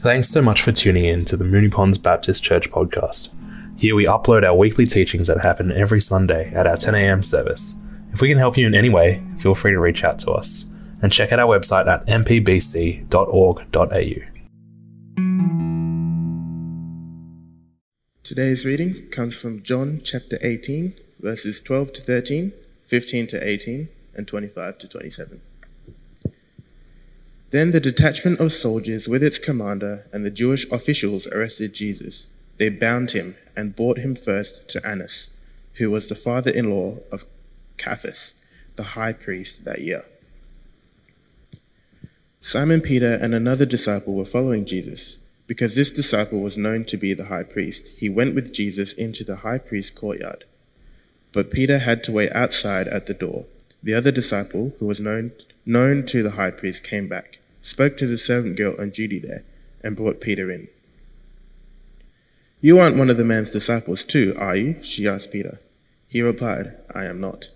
Thanks so much for tuning in to the Moonee Ponds Baptist Church podcast. Here we upload our weekly teachings that happen every Sunday at our 10am service. If we can help you in any way, feel free to reach out to us and check out our website at mpbc.org.au. Today's reading comes from John chapter 18, verses 12 to 13, 15 to 18, and 25 to 27. Then the detachment of soldiers with its commander and the Jewish officials arrested Jesus. They bound him and brought him first to Annas, who was the father in law of Caiaphas, the high priest that year. Simon Peter and another disciple were following Jesus. Because this disciple was known to be the high priest, he went with Jesus into the high priest's courtyard. But Peter had to wait outside at the door. The other disciple, who was known, known to the high priest, came back, spoke to the servant girl on duty there, and brought Peter in. You aren't one of the man's disciples, too, are you? she asked Peter. He replied, I am not.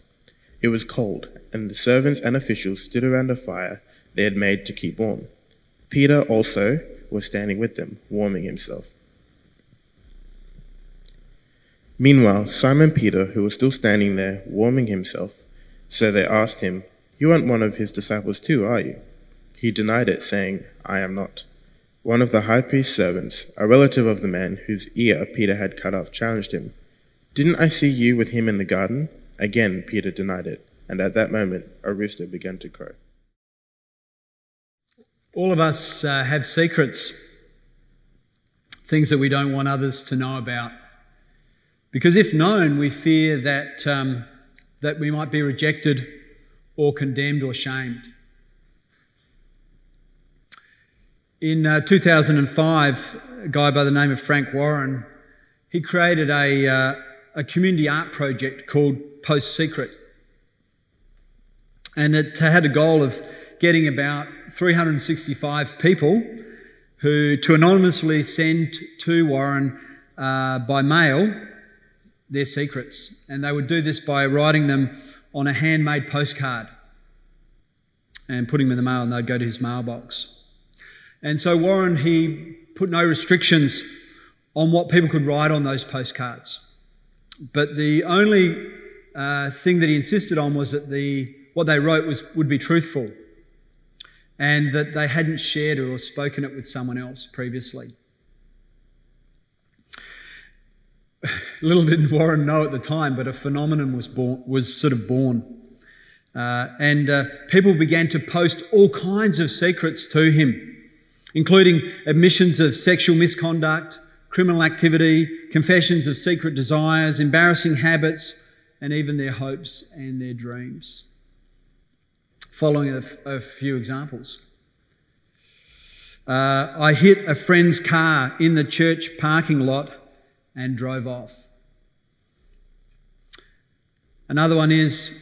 It was cold, and the servants and officials stood around a fire they had made to keep warm. Peter also was standing with them, warming himself. Meanwhile, Simon Peter, who was still standing there, warming himself, so they asked him, You aren't one of his disciples too, are you? He denied it, saying, I am not. One of the high priest's servants, a relative of the man whose ear Peter had cut off, challenged him, Didn't I see you with him in the garden? Again, Peter denied it, and at that moment a rooster began to crow. All of us uh, have secrets, things that we don't want others to know about. Because if known, we fear that, um, that we might be rejected or condemned or shamed. In uh, 2005, a guy by the name of Frank Warren, he created a, uh, a community art project called Post Secret. And it had a goal of getting about 365 people who to anonymously send to Warren uh, by mail their secrets. And they would do this by writing them on a handmade postcard and putting them in the mail, and they'd go to his mailbox. And so Warren, he put no restrictions on what people could write on those postcards. But the only uh, thing that he insisted on was that the what they wrote was would be truthful and that they hadn't shared it or spoken it with someone else previously. Little did Warren know at the time, but a phenomenon was born, was sort of born. Uh, and uh, people began to post all kinds of secrets to him, including admissions of sexual misconduct, criminal activity, confessions of secret desires, embarrassing habits, and even their hopes and their dreams following a, a few examples. Uh, I hit a friend's car in the church parking lot and drove off. Another one is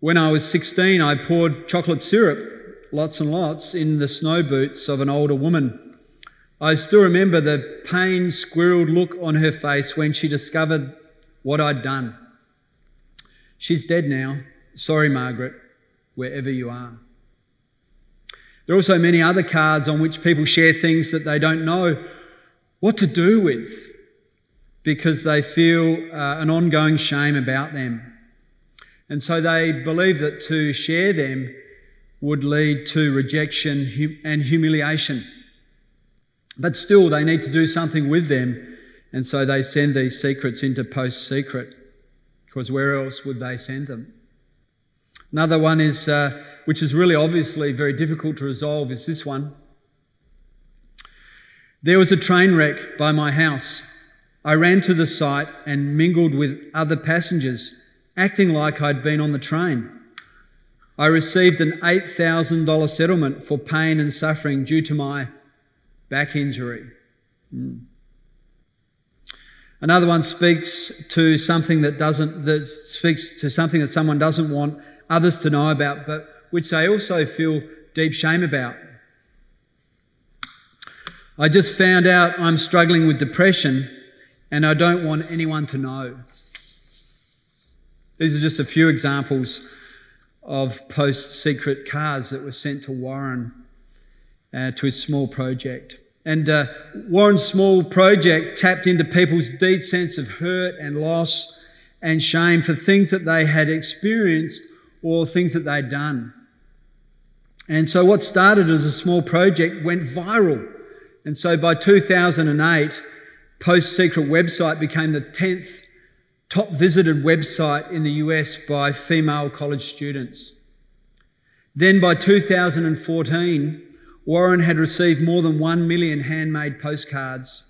when I was 16, I poured chocolate syrup, lots and lots, in the snow boots of an older woman. I still remember the pain squirreled look on her face when she discovered what I'd done. She's dead now. Sorry, Margaret, wherever you are. There are also many other cards on which people share things that they don't know what to do with because they feel uh, an ongoing shame about them. And so they believe that to share them would lead to rejection and humiliation. But still, they need to do something with them. And so they send these secrets into post secret because where else would they send them? Another one is, uh, which is really obviously very difficult to resolve, is this one. There was a train wreck by my house. I ran to the site and mingled with other passengers, acting like I'd been on the train. I received an $8,000 settlement for pain and suffering due to my back injury. Mm. Another one speaks to something that doesn't, that speaks to something that someone doesn't want others to know about, but which they also feel deep shame about. I just found out I'm struggling with depression and I don't want anyone to know. These are just a few examples of post secret cards that were sent to Warren. uh, to his small project. And uh, Warren's small project tapped into people's deep sense of hurt and loss and shame for things that they had experienced or things that they'd done. And so what started as a small project went viral. And so by 2008, Post Secret website became the 10th top visited website in the US by female college students. Then by 2014, Warren had received more than 1 million handmade postcards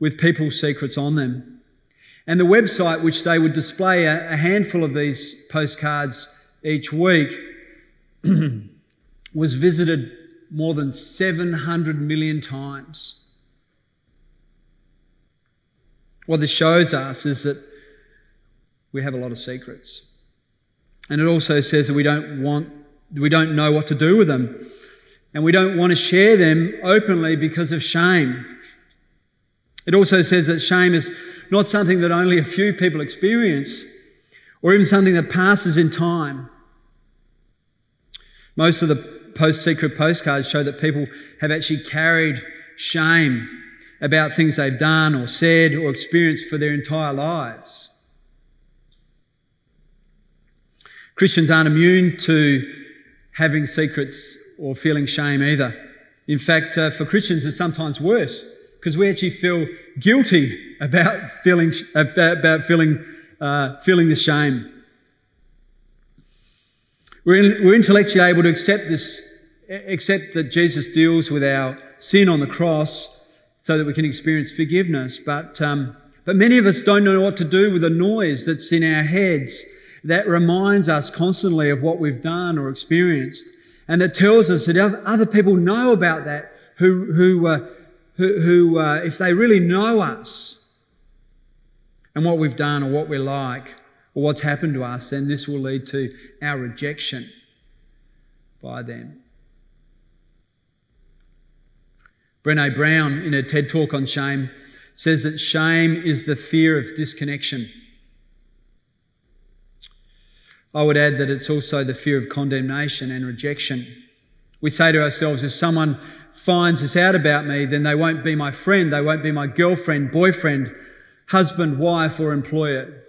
with people's secrets on them. And the website, which they would display a, a handful of these postcards each week, was visited more than 700 million times. What this shows us is that we have a lot of secrets. And it also says that we don't want, we don't know what to do with them and we don't want to share them openly because of shame. It also says that shame is not something that only a few people experience or even something that passes in time. Most of the post secret postcards show that people have actually carried shame about things they've done or said or experienced for their entire lives. Christians aren't immune to having secrets or feeling shame either. In fact, uh, for Christians, it's sometimes worse because we actually feel guilty about feeling about feeling uh, feeling the shame. We're, in, we're intellectually able to accept this, accept that Jesus deals with our sin on the cross, so that we can experience forgiveness. But um, but many of us don't know what to do with the noise that's in our heads that reminds us constantly of what we've done or experienced and that tells us that other people know about that who, who, uh, who, who uh, if they really know us and what we've done or what we're like or what's happened to us, then this will lead to our rejection by them. Brene Brown, in her TED talk on shame, says that shame is the fear of disconnection. I would add that it's also the fear of condemnation and rejection. We say to ourselves, if someone finds this out about me, then they won't be my friend, they won't be my girlfriend, boyfriend, husband, wife, or employer.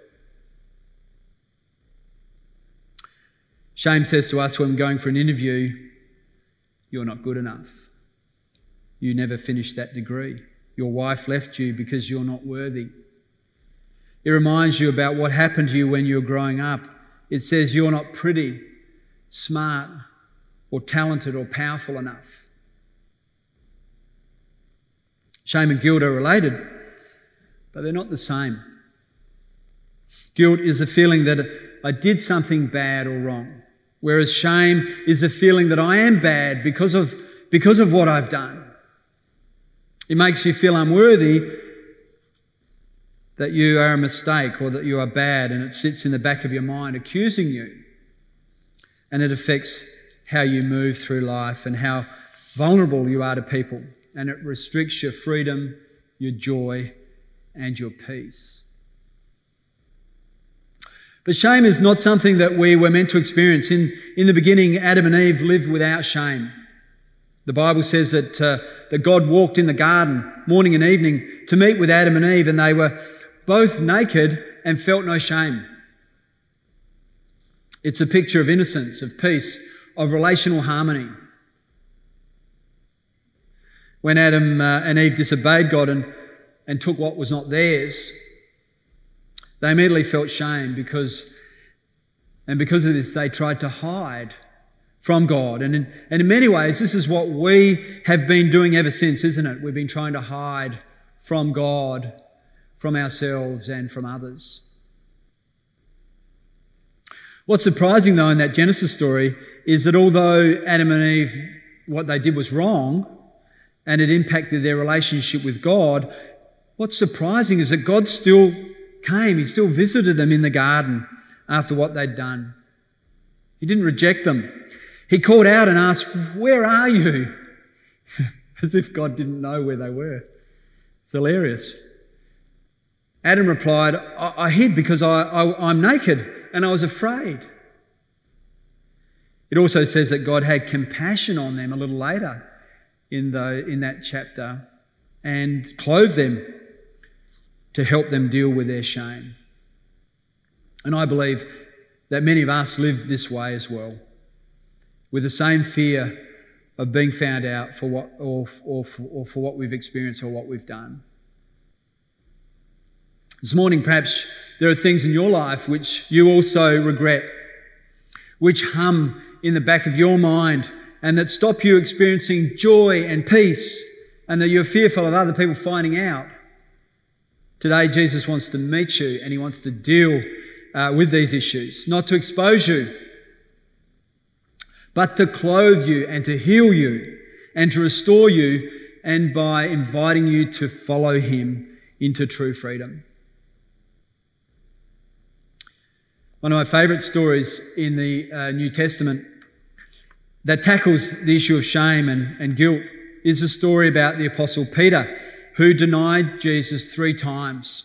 Shame says to us when we're going for an interview, you're not good enough. You never finished that degree. Your wife left you because you're not worthy. It reminds you about what happened to you when you were growing up it says you're not pretty, smart, or talented or powerful enough. Shame and guilt are related, but they're not the same. Guilt is the feeling that I did something bad or wrong, whereas shame is the feeling that I am bad because of, because of what I've done. It makes you feel unworthy that you are a mistake or that you are bad, and it sits in the back of your mind accusing you. And it affects how you move through life and how vulnerable you are to people. And it restricts your freedom, your joy, and your peace. But shame is not something that we were meant to experience. In, in the beginning, Adam and Eve lived without shame. The Bible says that, uh, that God walked in the garden morning and evening to meet with Adam and Eve, and they were both naked and felt no shame. It's a picture of innocence, of peace, of relational harmony. When Adam uh, and Eve disobeyed God and, and took what was not theirs, they immediately felt shame because, and because of this, they tried to hide from God. And in, and in many ways, this is what we have been doing ever since, isn't it? We've been trying to hide from God from ourselves and from others. What's surprising though in that Genesis story is that although Adam and Eve, what they did was wrong and it impacted their relationship with God, what's surprising is that God still came. He still visited them in the garden after what they'd done. He didn't reject them. He called out and asked, Where are you? As if God didn't know where they were. It's hilarious. Adam replied, I, I hid because I, I, I'm naked and I was afraid. It also says that God had compassion on them a little later in, the, in that chapter and clothe them to help them deal with their shame. And I believe that many of us live this way as well, with the same fear of being found out for what, or, or, or for what we've experienced or what we've done. This morning, perhaps there are things in your life which you also regret, which hum in the back of your mind and that stop you experiencing joy and peace and that you're fearful of other people finding out. Today, Jesus wants to meet you and he wants to deal uh, with these issues, not to expose you, but to clothe you and to heal you and to restore you, and by inviting you to follow him into true freedom. One of my favourite stories in the uh, New Testament that tackles the issue of shame and, and guilt is a story about the Apostle Peter, who denied Jesus three times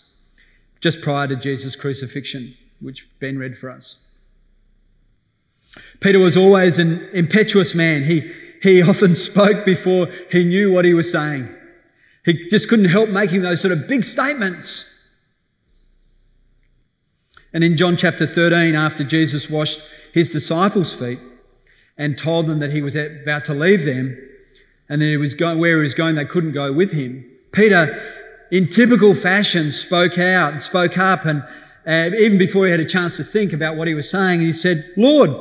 just prior to Jesus' crucifixion, which Ben read for us. Peter was always an impetuous man. He, he often spoke before he knew what he was saying. He just couldn't help making those sort of big statements. And in John chapter 13, after Jesus washed his disciples' feet and told them that he was about to leave them and that he was going, where he was going, they couldn't go with him, Peter, in typical fashion, spoke out and spoke up and uh, even before he had a chance to think about what he was saying, he said, Lord,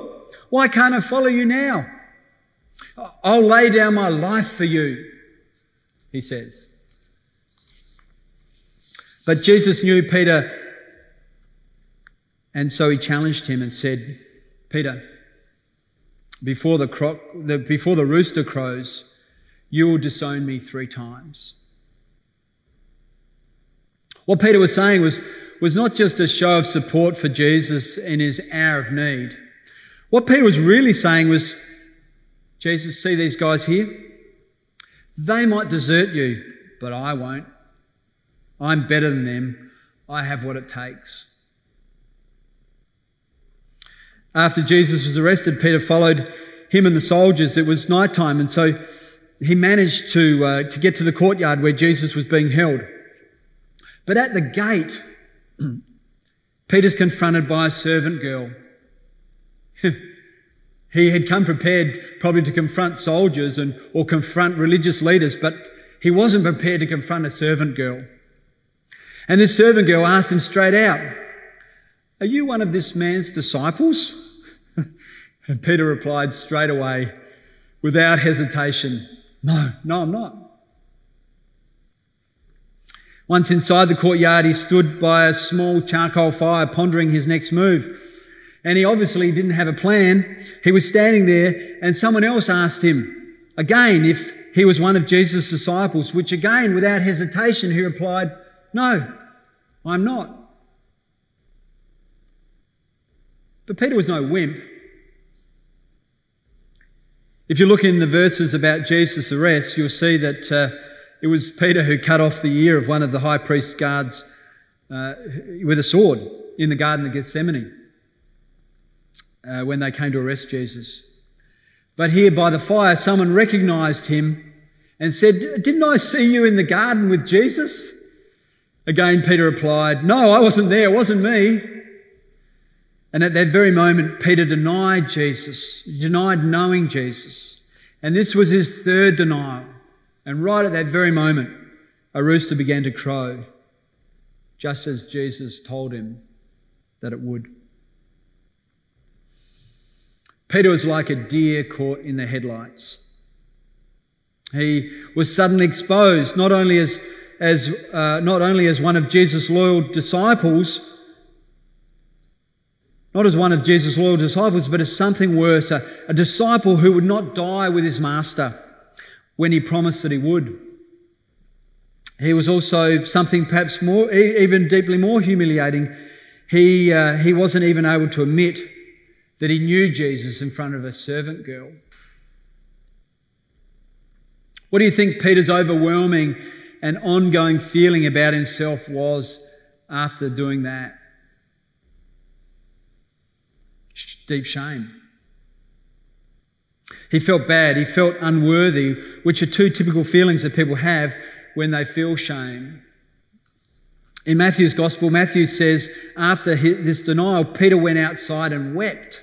why can't I follow you now? I'll lay down my life for you, he says. But Jesus knew Peter and so he challenged him and said, Peter, before the, cro- the, before the rooster crows, you will disown me three times. What Peter was saying was, was not just a show of support for Jesus in his hour of need. What Peter was really saying was, Jesus, see these guys here? They might desert you, but I won't. I'm better than them. I have what it takes. After Jesus was arrested, Peter followed him and the soldiers. It was night time, and so he managed to, uh, to get to the courtyard where Jesus was being held. But at the gate, Peter's confronted by a servant girl. he had come prepared probably to confront soldiers and, or confront religious leaders, but he wasn't prepared to confront a servant girl. And this servant girl asked him straight out, Are you one of this man's disciples? And Peter replied straight away, without hesitation, No, no, I'm not. Once inside the courtyard, he stood by a small charcoal fire, pondering his next move. And he obviously didn't have a plan. He was standing there, and someone else asked him again if he was one of Jesus' disciples, which again, without hesitation, he replied, No, I'm not. But Peter was no wimp. If you look in the verses about Jesus' arrest, you'll see that uh, it was Peter who cut off the ear of one of the high priest's guards uh, with a sword in the Garden of Gethsemane uh, when they came to arrest Jesus. But here by the fire, someone recognized him and said, Didn't I see you in the garden with Jesus? Again, Peter replied, No, I wasn't there. It wasn't me. And at that very moment, Peter denied Jesus, denied knowing Jesus. And this was his third denial. And right at that very moment, a rooster began to crow, just as Jesus told him that it would. Peter was like a deer caught in the headlights. He was suddenly exposed, not only as, as, uh, not only as one of Jesus' loyal disciples, not as one of Jesus' loyal disciples, but as something worse, a, a disciple who would not die with his master when he promised that he would. He was also something perhaps more, even deeply more humiliating. He, uh, he wasn't even able to admit that he knew Jesus in front of a servant girl. What do you think Peter's overwhelming and ongoing feeling about himself was after doing that? deep shame. He felt bad. He felt unworthy, which are two typical feelings that people have when they feel shame. In Matthew's gospel, Matthew says, after this denial, Peter went outside and wept.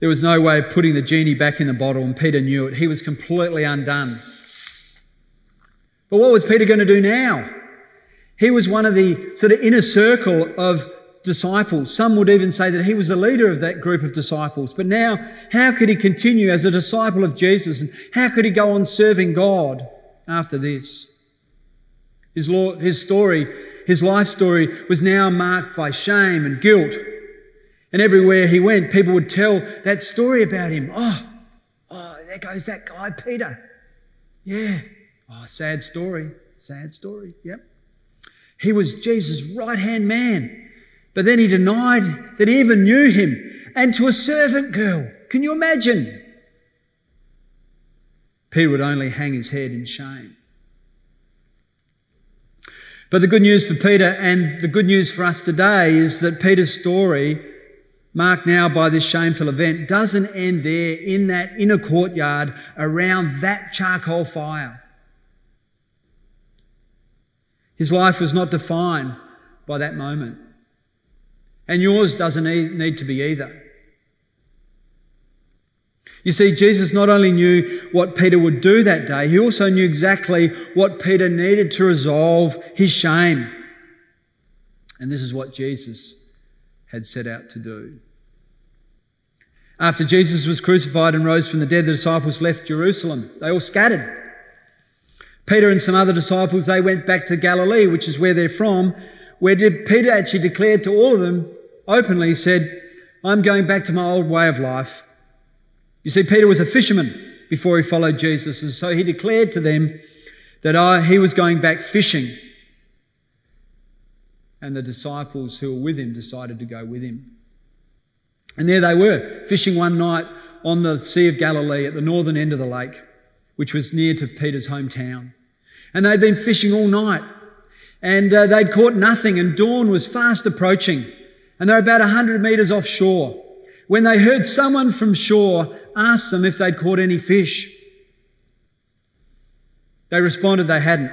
There was no way of putting the genie back in the bottle, and Peter knew it. He was completely undone. But what was Peter going to do now? He was one of the sort of inner circle of disciples. Some would even say that he was the leader of that group of disciples. But now, how could he continue as a disciple of Jesus? And how could he go on serving God after this? His, law, his story, his life story was now marked by shame and guilt. And everywhere he went, people would tell that story about him. Oh, oh, there goes that guy, Peter. Yeah. Oh, sad story. Sad story. Yep. He was Jesus' right hand man. But then he denied that he even knew him. And to a servant girl. Can you imagine? Peter would only hang his head in shame. But the good news for Peter and the good news for us today is that Peter's story marked now by this shameful event, doesn't end there in that inner courtyard around that charcoal fire. His life was not defined by that moment. And yours doesn't need to be either. You see, Jesus not only knew what Peter would do that day, he also knew exactly what Peter needed to resolve his shame. And this is what Jesus had set out to do. After Jesus was crucified and rose from the dead, the disciples left Jerusalem. They all scattered. Peter and some other disciples, they went back to Galilee, which is where they're from, where Peter actually declared to all of them openly, he said, I'm going back to my old way of life. You see, Peter was a fisherman before he followed Jesus, and so he declared to them that I, he was going back fishing. And the disciples who were with him decided to go with him. And there they were, fishing one night on the Sea of Galilee at the northern end of the lake, which was near to Peter's hometown. And they'd been fishing all night. And uh, they'd caught nothing, and dawn was fast approaching. And they were about a hundred metres offshore when they heard someone from shore ask them if they'd caught any fish. They responded they hadn't.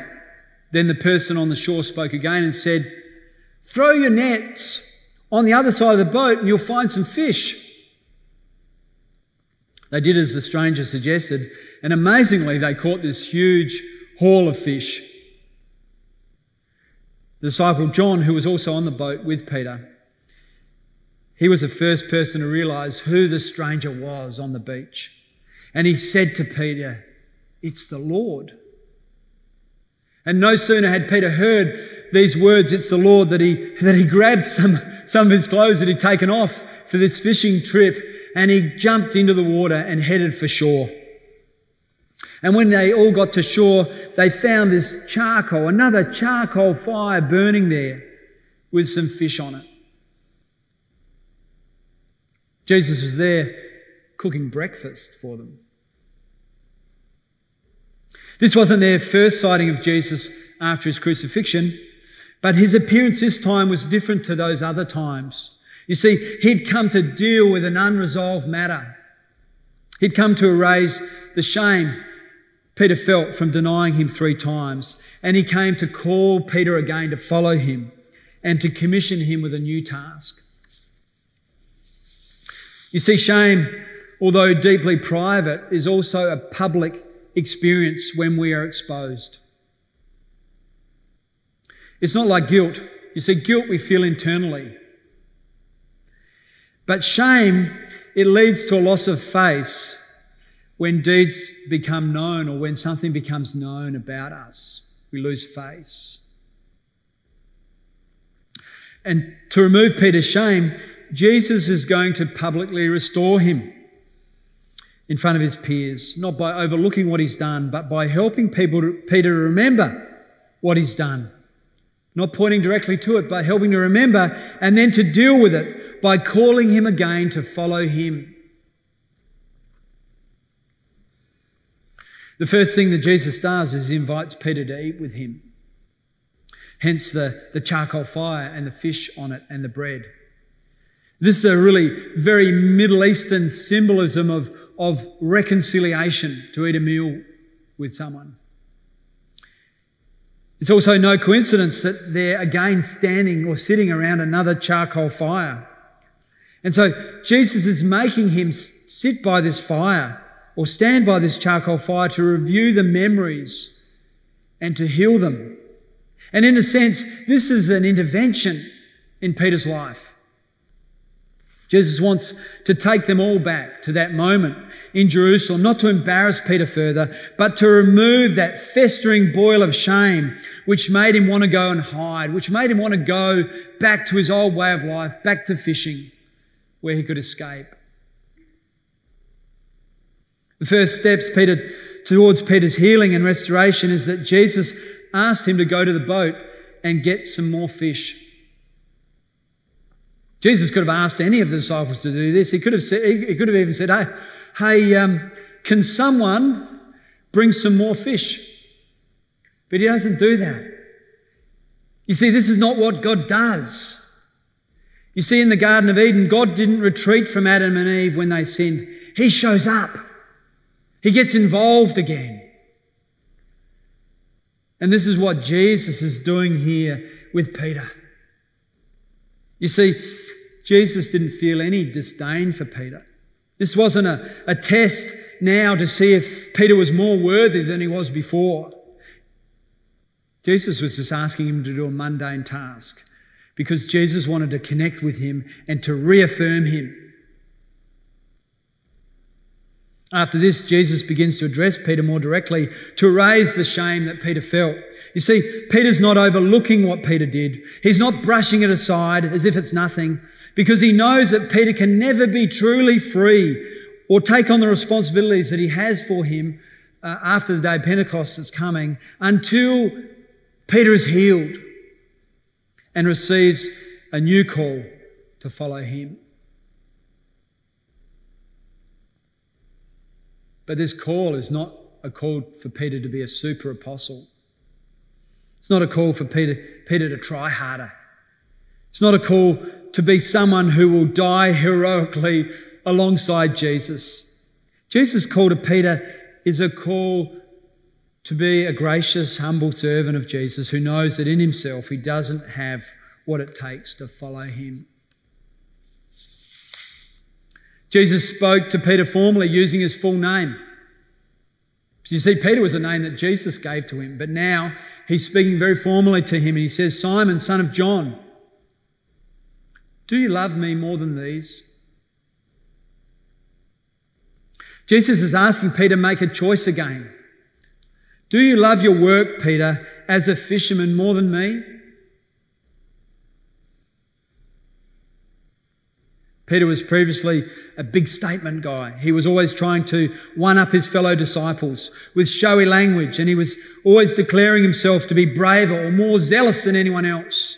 Then the person on the shore spoke again and said, Throw your nets on the other side of the boat and you'll find some fish. They did as the stranger suggested, and amazingly, they caught this huge haul of fish. The disciple John, who was also on the boat with Peter, he was the first person to realize who the stranger was on the beach. And he said to Peter, It's the Lord. And no sooner had Peter heard these words, it's the Lord, that he, that he grabbed some, some of his clothes that he'd taken off for this fishing trip and he jumped into the water and headed for shore. And when they all got to shore, they found this charcoal, another charcoal fire burning there with some fish on it. Jesus was there cooking breakfast for them. This wasn't their first sighting of Jesus after his crucifixion. But his appearance this time was different to those other times. You see, he'd come to deal with an unresolved matter. He'd come to erase the shame Peter felt from denying him three times. And he came to call Peter again to follow him and to commission him with a new task. You see, shame, although deeply private, is also a public experience when we are exposed. It's not like guilt. You see, guilt we feel internally. But shame, it leads to a loss of face when deeds become known or when something becomes known about us. We lose face. And to remove Peter's shame, Jesus is going to publicly restore him in front of his peers, not by overlooking what he's done, but by helping people Peter remember what he's done. Not pointing directly to it, but helping to remember and then to deal with it by calling him again to follow him. The first thing that Jesus does is invites Peter to eat with him. Hence the, the charcoal fire and the fish on it and the bread. This is a really very Middle Eastern symbolism of, of reconciliation to eat a meal with someone. It's also no coincidence that they're again standing or sitting around another charcoal fire. And so Jesus is making him sit by this fire or stand by this charcoal fire to review the memories and to heal them. And in a sense, this is an intervention in Peter's life. Jesus wants to take them all back to that moment in Jerusalem, not to embarrass Peter further, but to remove that festering boil of shame which made him want to go and hide, which made him want to go back to his old way of life, back to fishing, where he could escape. The first steps Peter towards Peter's healing and restoration is that Jesus asked him to go to the boat and get some more fish. Jesus could have asked any of the disciples to do this. He could have said, he could have even said, "Hey, hey, um, can someone bring some more fish?" But he doesn't do that. You see, this is not what God does. You see, in the Garden of Eden, God didn't retreat from Adam and Eve when they sinned. He shows up. He gets involved again. And this is what Jesus is doing here with Peter. You see, Jesus didn't feel any disdain for Peter. This wasn't a, a test now to see if Peter was more worthy than he was before. Jesus was just asking him to do a mundane task because Jesus wanted to connect with him and to reaffirm him. After this, Jesus begins to address Peter more directly to raise the shame that Peter felt. You see, Peter's not overlooking what Peter did. He's not brushing it aside as if it's nothing because he knows that Peter can never be truly free or take on the responsibilities that he has for him uh, after the day of Pentecost that's coming until Peter is healed and receives a new call to follow him. But this call is not a call for Peter to be a super apostle. It's not a call for Peter, Peter to try harder. It's not a call to be someone who will die heroically alongside Jesus. Jesus' call to Peter is a call to be a gracious, humble servant of Jesus who knows that in himself he doesn't have what it takes to follow him. Jesus spoke to Peter formally using his full name. You see, Peter was a name that Jesus gave to him, but now he's speaking very formally to him and he says, Simon, son of John, do you love me more than these? Jesus is asking Peter to make a choice again. Do you love your work, Peter, as a fisherman more than me? Peter was previously a big statement guy. He was always trying to one up his fellow disciples with showy language, and he was always declaring himself to be braver or more zealous than anyone else.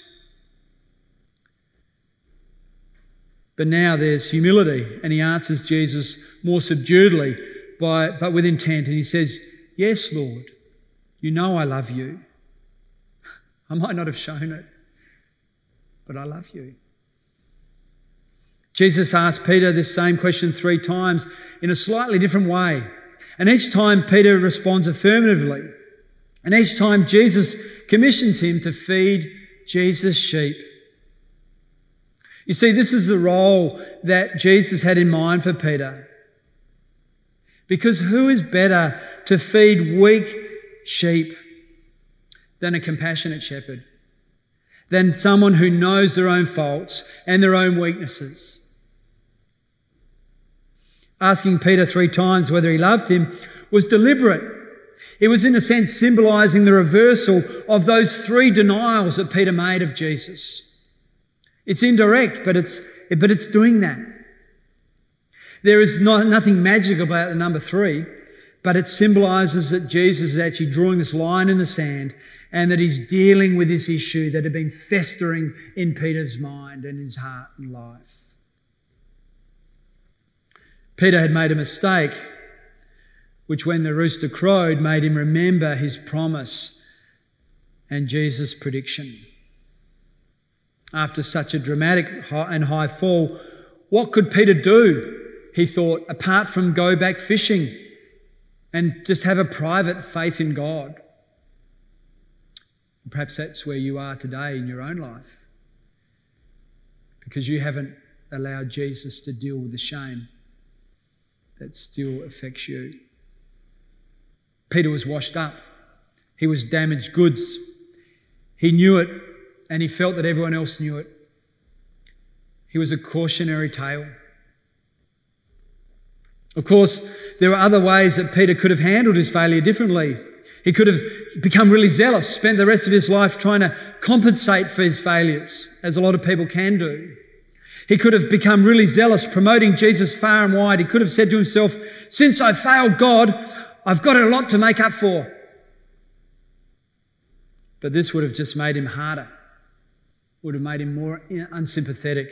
But now there's humility, and he answers Jesus more subduedly, by, but with intent, and he says, Yes, Lord, you know I love you. I might not have shown it, but I love you. Jesus asked Peter this same question three times in a slightly different way. And each time Peter responds affirmatively. And each time Jesus commissions him to feed Jesus' sheep. You see, this is the role that Jesus had in mind for Peter. Because who is better to feed weak sheep than a compassionate shepherd? Than someone who knows their own faults and their own weaknesses? asking Peter three times whether he loved him was deliberate. It was, in a sense, symbolizing the reversal of those three denials that Peter made of Jesus. It's indirect, but it's, but it's doing that. There is not, nothing magic about the number three, but it symbolizes that Jesus is actually drawing this line in the sand and that he's dealing with this issue that had been festering in Peter's mind and his heart and life. Peter had made a mistake, which when the rooster crowed made him remember his promise and Jesus' prediction. After such a dramatic and high fall, What could Peter do, he thought, apart from go back fishing and just have a private faith in God? Perhaps that's where you are today in your own life because you haven't allowed Jesus to deal with the shame that still affects you. Peter was washed up, he was damaged goods. He knew it and he felt that everyone else knew it. He was a cautionary tale. Of course, there are other ways that Peter could have handled his failure differently. He could have become really zealous, spent the rest of his life trying to compensate for his failures, as a lot of people can do. He could have become really zealous, promoting Jesus far and wide. He could have said to himself, since I failed God, I've got a lot to make up for. But this would have just made him harder, would have made him more unsympathetic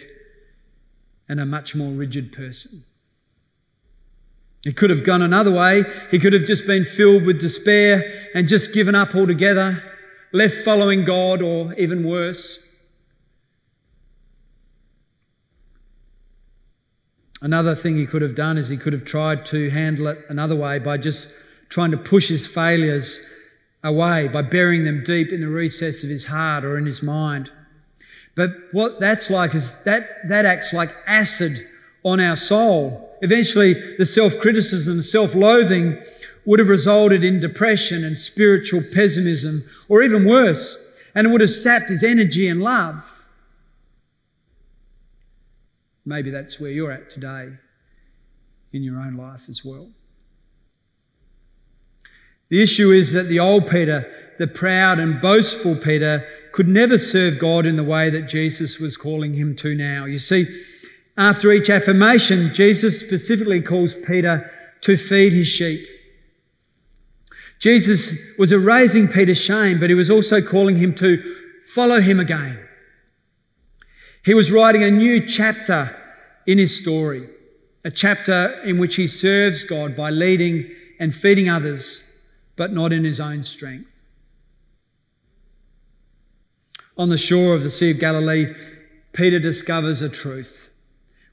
and a much more rigid person. He could have gone another way. He could have just been filled with despair and just given up altogether, left following God, or even worse. Another thing he could have done is he could have tried to handle it another way by just trying to push his failures away, by burying them deep in the recess of his heart or in his mind. But what that's like is that, that acts like acid on our soul. Eventually, the self-criticism, self-loathing would have resulted in depression and spiritual pessimism, or even worse, and it would have sapped his energy and love. Maybe that's where you're at today in your own life as well. The issue is that the old Peter, the proud and boastful Peter, could never serve God in the way that Jesus was calling him to now. You see, after each affirmation, Jesus specifically calls Peter to feed his sheep. Jesus was erasing Peter's shame, but he was also calling him to follow him again. He was writing a new chapter in his story, a chapter in which he serves God by leading and feeding others, but not in his own strength. On the shore of the Sea of Galilee, Peter discovers a truth,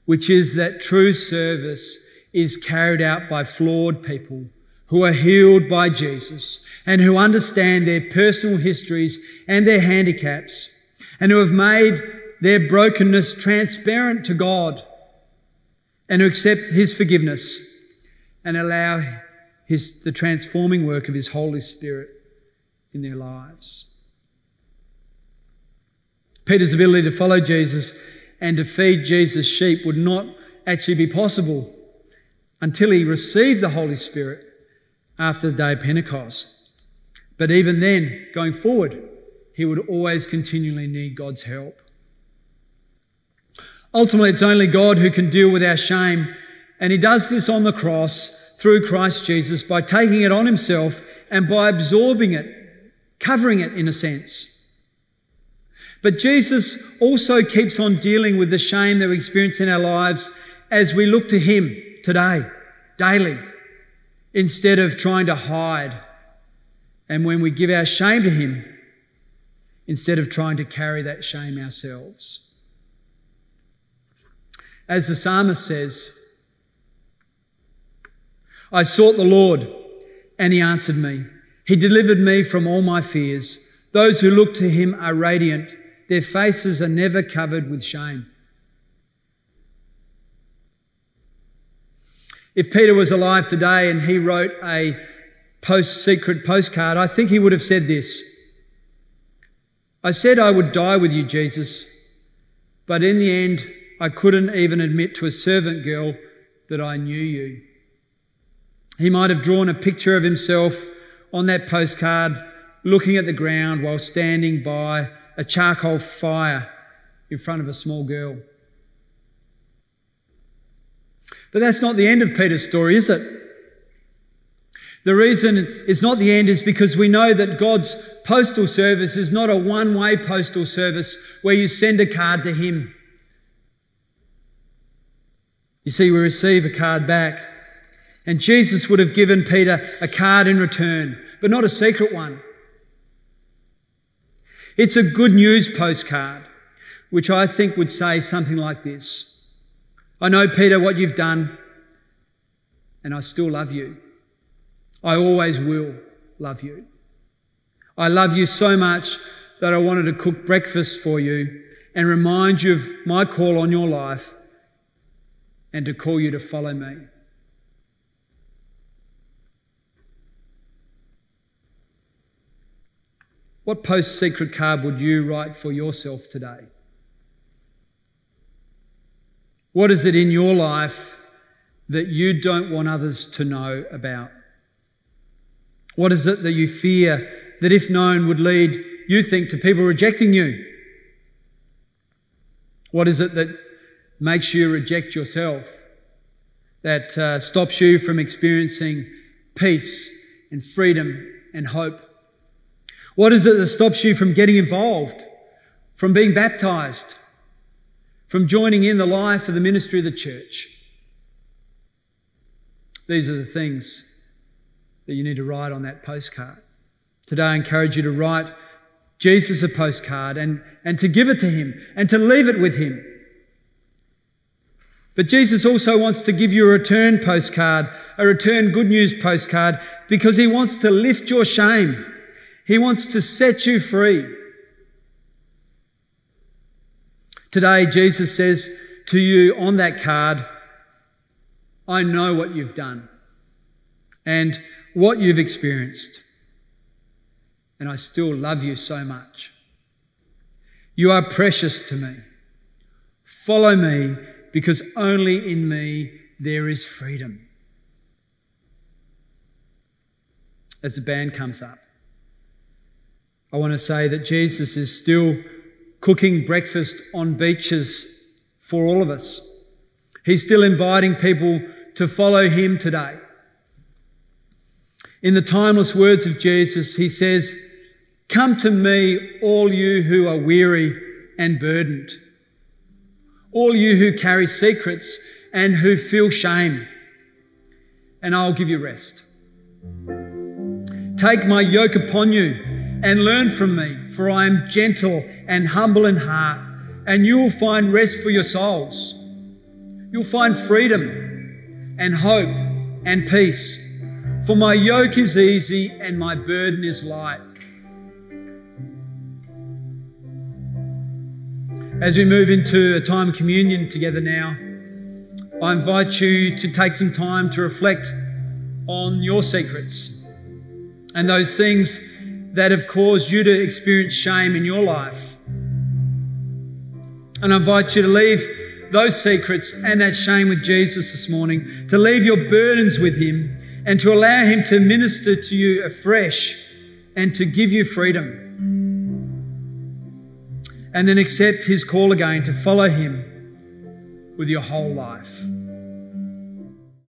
which is that true service is carried out by flawed people who are healed by Jesus and who understand their personal histories and their handicaps and who have made their brokenness transparent to God and who accept His forgiveness and allow his, the transforming work of His Holy Spirit in their lives. Peter's ability to follow Jesus and to feed Jesus' sheep would not actually be possible until he received the Holy Spirit after the day of Pentecost. But even then, going forward, he would always continually need God's help. Ultimately, it's only God who can deal with our shame, and he does this on the cross through Christ Jesus by taking it on himself and by absorbing it, covering it in a sense. But Jesus also keeps on dealing with the shame that we experience in our lives as we look to him today, daily instead of trying to hide. And when we give our shame to Him, instead of trying to carry that shame ourselves. As the psalmist says, I sought the Lord and He answered me. He delivered me from all my fears. Those who look to Him are radiant. Their faces are never covered with shame. If Peter was alive today and he wrote a post secret postcard, I think he would have said this. I said I would die with you, Jesus, but in the end, I couldn't even admit to a servant girl that I knew you. He might have drawn a picture of himself on that postcard, looking at the ground while standing by a charcoal fire in front of a small girl. But that's not the end of Peter's story, is it? The reason it's not the end is because we know that God's postal service is not a one way postal service where you send a card to Him. You see, we receive a card back. And Jesus would have given Peter a card in return, but not a secret one. It's a good news postcard, which I think would say something like this I know, Peter, what you've done, and I still love you. I always will love you. I love you so much that I wanted to cook breakfast for you and remind you of my call on your life and to call you to follow me. What PostSecret card would you write for yourself today? What is it in your life that you don't want others to know about? What is it that you fear that if known would lead you think to people rejecting you? What is it that makes you reject yourself? That uh, stops you from experiencing peace and freedom and hope? What is it that stops you from getting involved, from being baptized, from joining in the life of the ministry of the church? These are the things that you need to write on that postcard. Today, I encourage you to write Jesus a postcard and, and to give it to him and to leave it with him. But Jesus also wants to give you a return postcard, a return good news postcard, because he wants to lift your shame. He wants to set you free. Today, Jesus says to you on that card, I know what you've done and what you've experienced, and I still love you so much. You are precious to me. Follow me because only in me there is freedom. As the band comes up. I want to say that Jesus is still cooking breakfast on beaches for all of us. He's still inviting people to follow him today. In the timeless words of Jesus, he says, Come to me, all you who are weary and burdened, all you who carry secrets and who feel shame, and I'll give you rest. Take my yoke upon you and learn from me, for I am gentle and humble in heart, and you will find rest for your souls. You'll find freedom and hope and peace. For my yoke is easy and my burden is light. As we move into a time of communion together now, I invite you to take some time to reflect on your secrets and those things that have caused you to experience shame in your life. And I invite you to leave those secrets and that shame with Jesus this morning, to leave your burdens with Him, and to allow Him to minister to you afresh and to give you freedom. And then accept His call again to follow Him with your whole life.